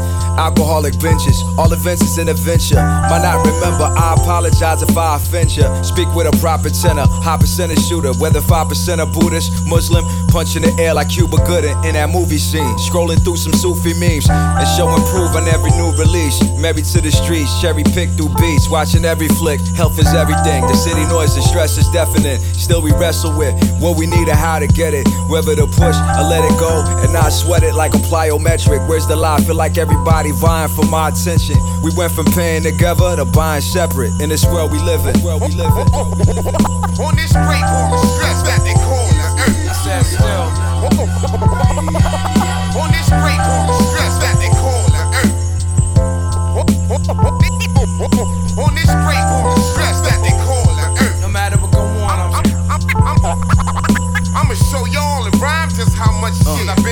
Alcoholic benches, all events is an adventure. Might not remember, I apologize if I offend you. Speak with a proper tenor, high percentage shooter. Whether 5% of Buddhist, Muslim, punching the air like Cuba Gooding in that movie scene. Scrolling through some Sufi memes and showing proof on every new release. Married to the streets, cherry pick through beats, watching every flick. Health is everything. The city noise and stress is deafening. Still, we wrestle with what we need and how to get it. Whether to push or let it go and not sweat it like a plyometric. Where's the lie? Feel like everybody vying for my attention. We went from paying together to buying separate. In this world we live in. World we live in. On this great home, stress that they call the earth. I said still. On this great home, stress that they call the earth. On this great stress that they call the earth. No matter what go on, I'm, I'm I'm I'm I'm gonna show y'all in rhyme just how much uh. shit I've been.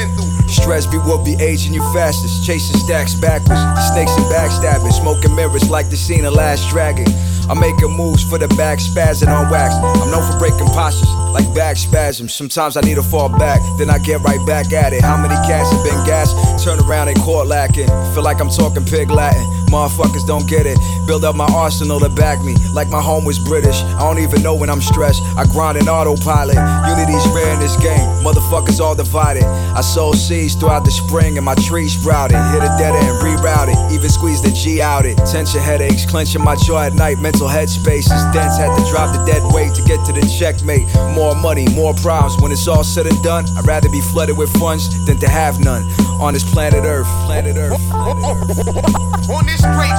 Stress be what be aging you fastest. Chasing stacks backwards. Snakes and backstabbing. Smoking mirrors like the scene of Last Dragon. I'm making moves for the back spazzing on wax. I'm known for breaking postures like back spasms. Sometimes I need to fall back, then I get right back at it. How many cats have been gassed? Turn around and caught lacking. Feel like I'm talking pig Latin. Motherfuckers don't get it. Build up my arsenal to back me, like my home was British. I don't even know when I'm stressed. I grind in autopilot. Unity's rare in this game. Motherfuckers all divided. I sow seeds throughout the spring and my trees sprouted. Hit a dead end, rerouted. Even squeeze the G out it. Tension headaches, clenching my jaw at night. Mental headspace is dense. Had to drop the dead weight to get to the checkmate. More money, more problems. When it's all said and done, I'd rather be flooded with funds than to have none. On this planet Earth, planet Earth. Planet Earth. On this great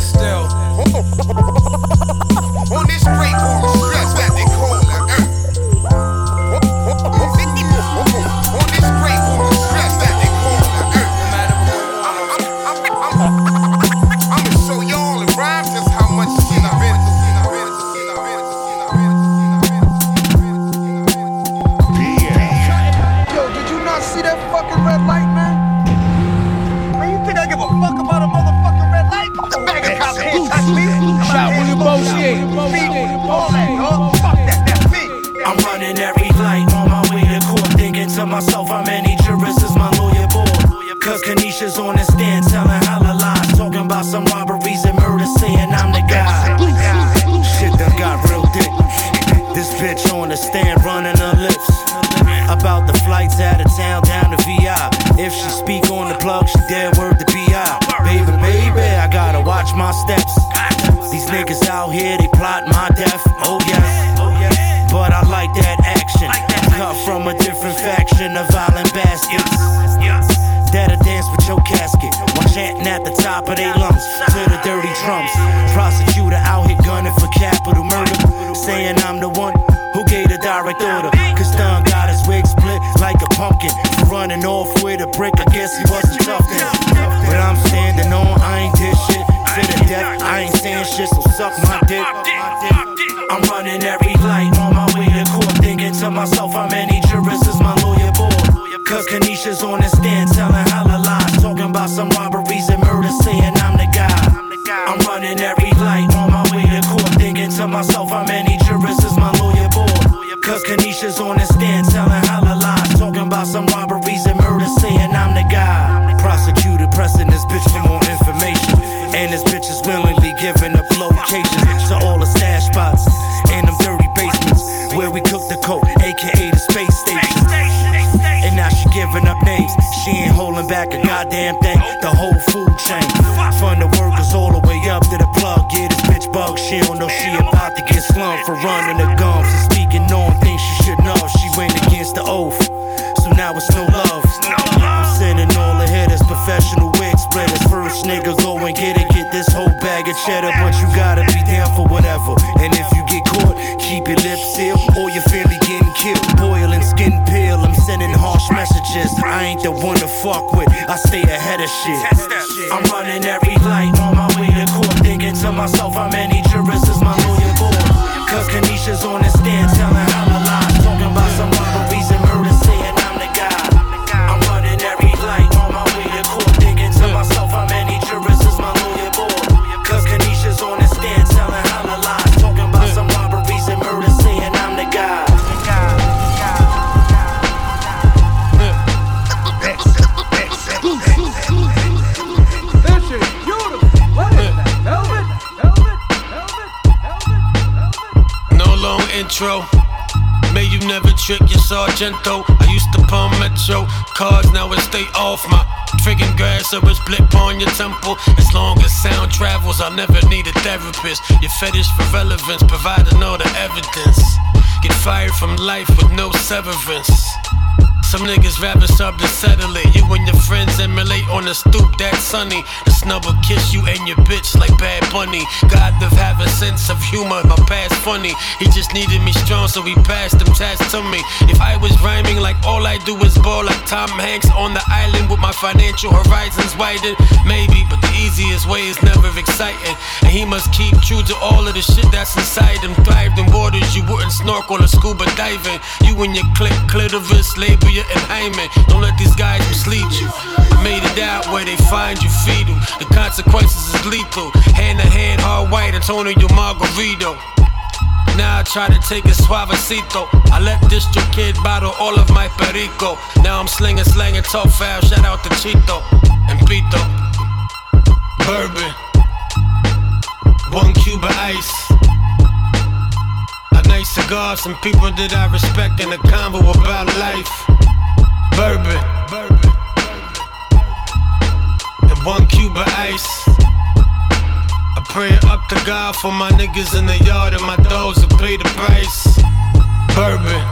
still. On this great stress pumpkin for running off with a brick. I guess he wasn't tough then. But I'm standing on, I ain't did shit to the death. I ain't saying shit, so suck my dick. I'm running every light on my way to court, thinking to myself, how many jurists is my lawyer board? Cause Kinesha's on the stand telling hella lies, talking about some robberies She ain't holding back a goddamn thing. The whole food chain. From the workers all the way up to the plug. Yeah, this bitch bug. She don't know she about to get slumped for running the gums and speaking on things she should know. She went against the oath. So now it's no love. I'm sending all the hitters, professional wig splitters. First nigga, go and get it, get this whole bag of cheddar. But you gotta the one to fuck with, I stay ahead of shit. I'm running every light on my way to court, thinking to myself, how many jurists is my lawyer board? Cause Kinesha's on the stand intro. May you never trick your Sargento. I used to pump Metro cars, now it stay off my friggin' grass or it's blip on your temple. As long as sound travels, I'll never need a therapist. Your fetish for relevance, providing all the evidence. Get fired from life with no severance. Some niggas rather sub to settle it. You and your friends emulate on the stoop, that's sunny. The snub will kiss you and your bitch like Bad Bunny. God to have a sense of humor, my past funny. He just needed me strong, so he passed them tests to me. If I was rhyming like all I do is ball like Tom Hanks on the island with my financial horizons widened, maybe, but the easiest way is never exciting. And he must keep true to all of the shit that's inside him. Thrived in waters you wouldn't snorkel or scuba diving. You and your click, clitoris, labia, and hymen. Don't let these guys mislead you. I Made it out where they find you, feed them. The consequences is lethal. Hand to hand, hard white, Antonio Margarito. Now I try to take a suavecito. I let District Kid bottle all of my perico. Now I'm slinging, slanging, talk foul. Shout out to Chito and Pito. Bourbon. One Cuba ice. A nice cigar, some people that I respect in a convo about life bourbon, and one Cuba ice. I pray up to God for my niggas in the yard and my dogs to pay the price. Bourbon,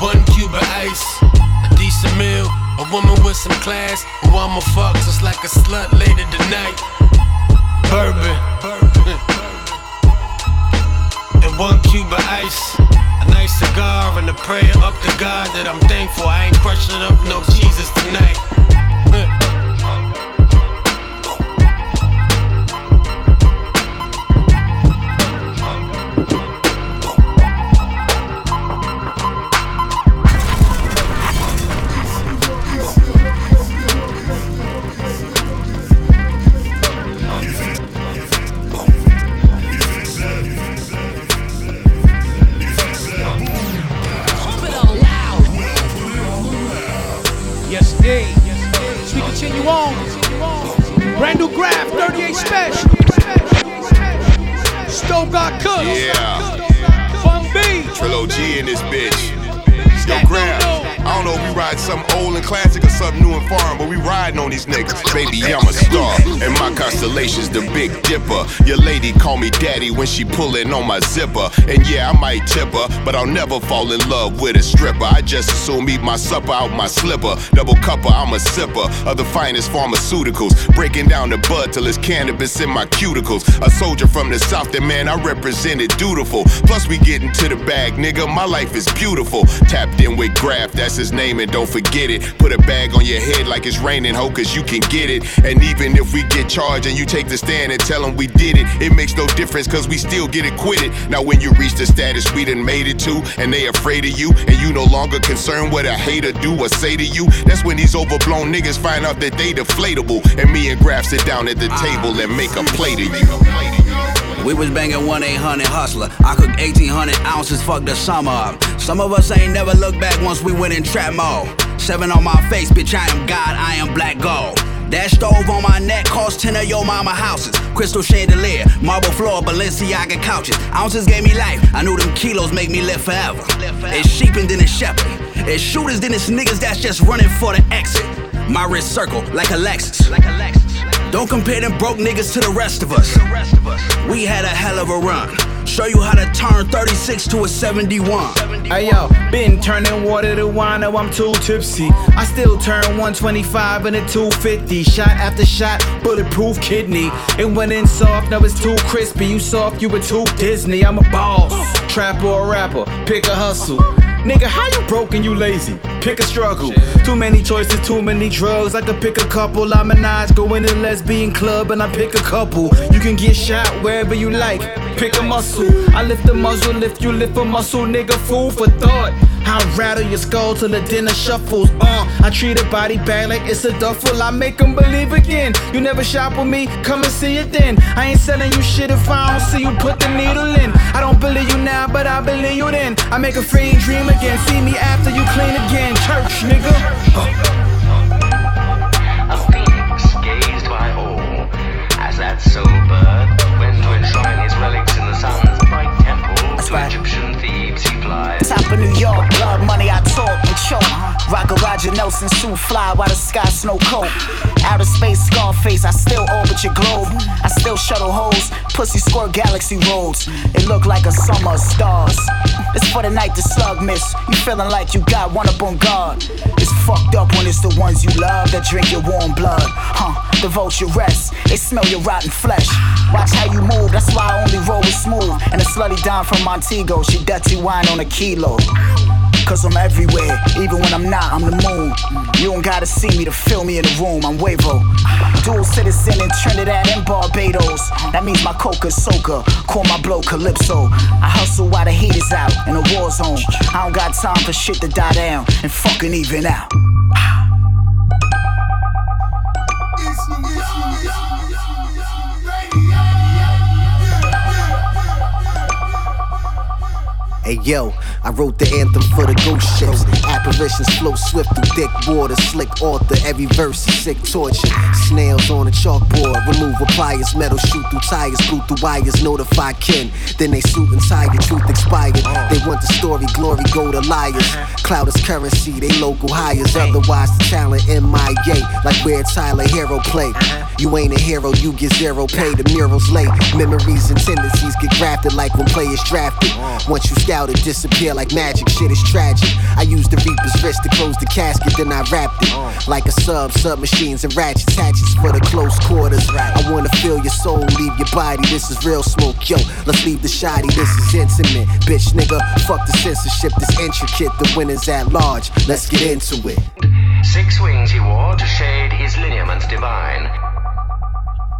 one Cuba ice, a decent meal, a woman with some class, who I'ma fuck just like a slut later tonight. Bourbon, and one Cuba ice nice cigar and a prayer up to God that I'm thankful I ain't crushing up no Jesus tonight. bitch. Constellations, the Big Dipper. Your lady call me daddy when she pulling on my zipper. And yeah, I might tip her, but I'll never fall in love with a stripper. I just assume eat my supper out my slipper. Double cuppa, I'm a sipper of the finest pharmaceuticals. Breaking down the bud till it's cannabis in my cuticles. A soldier from the south, and man, I represented dutiful. Plus, we get into the bag, nigga. My life is beautiful. Tapped in with Grafh, that's his name, and don't forget it. Put a bag on your head like it's raining, ho, cause you can get it. And even if we get charged and you take the stand and tell them we did it, it makes no difference, cause we still get acquitted. Now, when you reach the status we done made it to, and they afraid of you, and you no longer concerned what a hater do or say to you, that's when these overblown niggas find out that they deflatable. And me and Grafh sit down at the table and make a plate of you. We was banging 1 800 hustler. I cooked 1800 ounces, fuck the summer up. Some of us ain't never looked back once we went in trap mode. Seven on my face, bitch, I am God, I am black gold. That stove on my neck cost 10 of your mama houses. Crystal chandelier, marble floor, Balenciaga couches. Ounces gave me life. I knew them kilos make me live forever. It's sheep and then it's shepherd. It's shooters, then it's niggas that's just running for the exit. My wrist circle like a Lexus. Like a Lexus. Don't compare them broke niggas to the rest of us. We had a hell of a run. Show you how to turn 36 to a 71. Hey yo, been turning water to wine, now I'm too tipsy. I still turn 125 into 250. Shot after shot, bulletproof kidney. It went in soft, now it's too crispy. You soft, you were too Disney. I'm a boss. Trap or rapper, pick a hustle. Nigga, how you broke and you lazy? Pick a struggle. Too many choices, too many drugs. I could pick a couple. I'm a Minaj, go in a lesbian club and I pick a couple. You can get shot wherever you like. Pick a muscle. I lift the muzzle, lift you lift a muscle, nigga. Fool for thought. I rattle your skull till the dinner shuffles. Uh, I treat a body bag like it's a duffel. I make them believe again. You never shop with me, come and see it then. I ain't selling you shit if I don't see you put the needle in. I don't believe you now, but I believe you then. I make a free dream again. See me after you clean again. Church, nigga. A phoenix gazed by all as New York. Blood money, I talk and choke. Rocker Roger Nelson, suit fly while the sky snow coat. Outer space, Scarface, I still orbit your globe. I still shuttle holes. pussy squirt galaxy roads. It look like a summer of stars. It's for the night to slug miss. You feeling like you got one up on guard. It's fucked up when it's the ones you love that drink your warm blood, huh? The vulture rest. They smell your rotten flesh. Watch how you move, that's why I only roll with smooth. And a slutty down from Montego, she dirty wine on a kilo. Cause I'm everywhere, even when I'm not, I'm the moon. You don't gotta see me to feel me in the room, I'm Wavo. Dual citizen in Trinidad and Barbados. That means my coca soaker, call my blow Calypso. I hustle while the heat is out in a war zone. I don't got time for shit to die down and fucking even out. Hey yo, I wrote the anthem for the ghost ships. Apparitions flow swift through thick water, slick author. Every verse is sick torture. Snails on a chalkboard, remove pliers, metal shoot through tires, glue through wires, notify kin. Then they suit and tie, the truth expired. They want the story, glory go to liars. Cloud is currency, they local hires. Otherwise, the talent MIA, like where Tyler Herro play. You ain't a hero, you get zero pay. The murals late, memories and tendencies get grafted like when players drafted. Once you scouted, disappear like magic. Shit is tragic. I used the Reaper's wrist to close the casket, then I wrapped it like a sub, submachines and ratchets, hatchets for the close quarters. I wanna feel your soul, leave your body. This is real smoke, yo. Let's leave the shoddy. This is intimate, bitch, nigga. Fuck the censorship, this intricate. The winners at large. Let's get into it. Six wings he wore to shade his lineaments divine.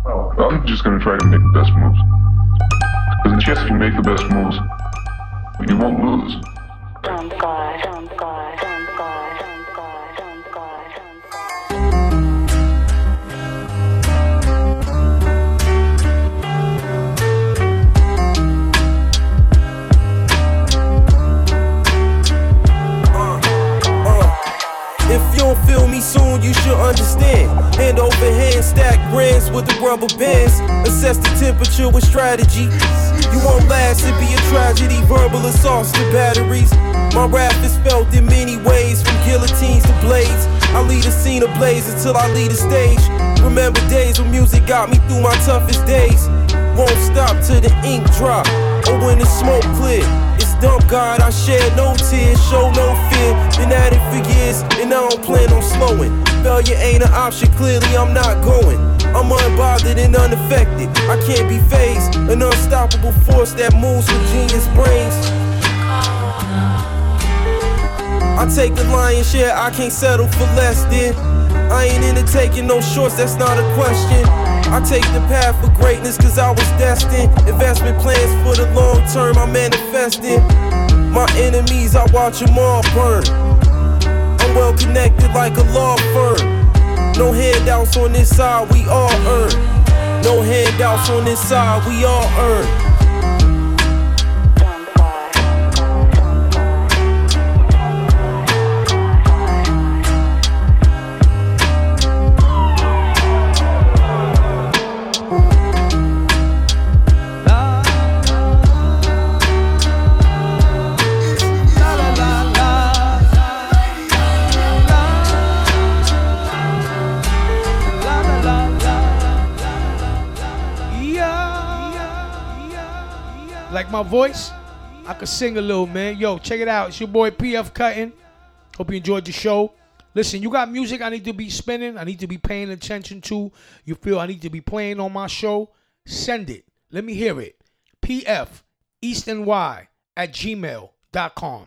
Well, I'm just gonna try to make the best moves. Because in chess, if you make the best moves, you won't lose. If soon, you should understand. Hand over hand, stack brands with the rubber bands. Assess the temperature with strategy. You won't last, it be a tragedy. Verbal assaults to batteries. My rap is felt in many ways, from guillotines to blades. I lead a scene ablaze until I lead a stage. Remember days when music got me through my toughest days. Won't stop till the ink drop or when the smoke clear. Dump God, I shed no tears, show no fear. Been at it for years, and I don't plan on slowing. Failure ain't an option, clearly I'm not going. I'm unbothered and unaffected. I can't be phased. An unstoppable force that moves with genius brains. I take the lion's share, I can't settle for less than. I ain't into taking no shorts, that's not a question. I take the path for greatness cause I was destined. Investment plans for the long term, I'm manifesting. My enemies, I watch them all burn. I'm well connected like a law firm. No handouts on this side, we all earn. No handouts on this side, we all earn. My voice? I could sing a little, man. Yo, check it out. It's your boy PF Cuttin. Hope you enjoyed the show. Listen, you got music I need to be spinning, I need to be paying attention to. You feel I need to be playing on my show? Send it. Let me hear it. PF East and Y at gmail.com.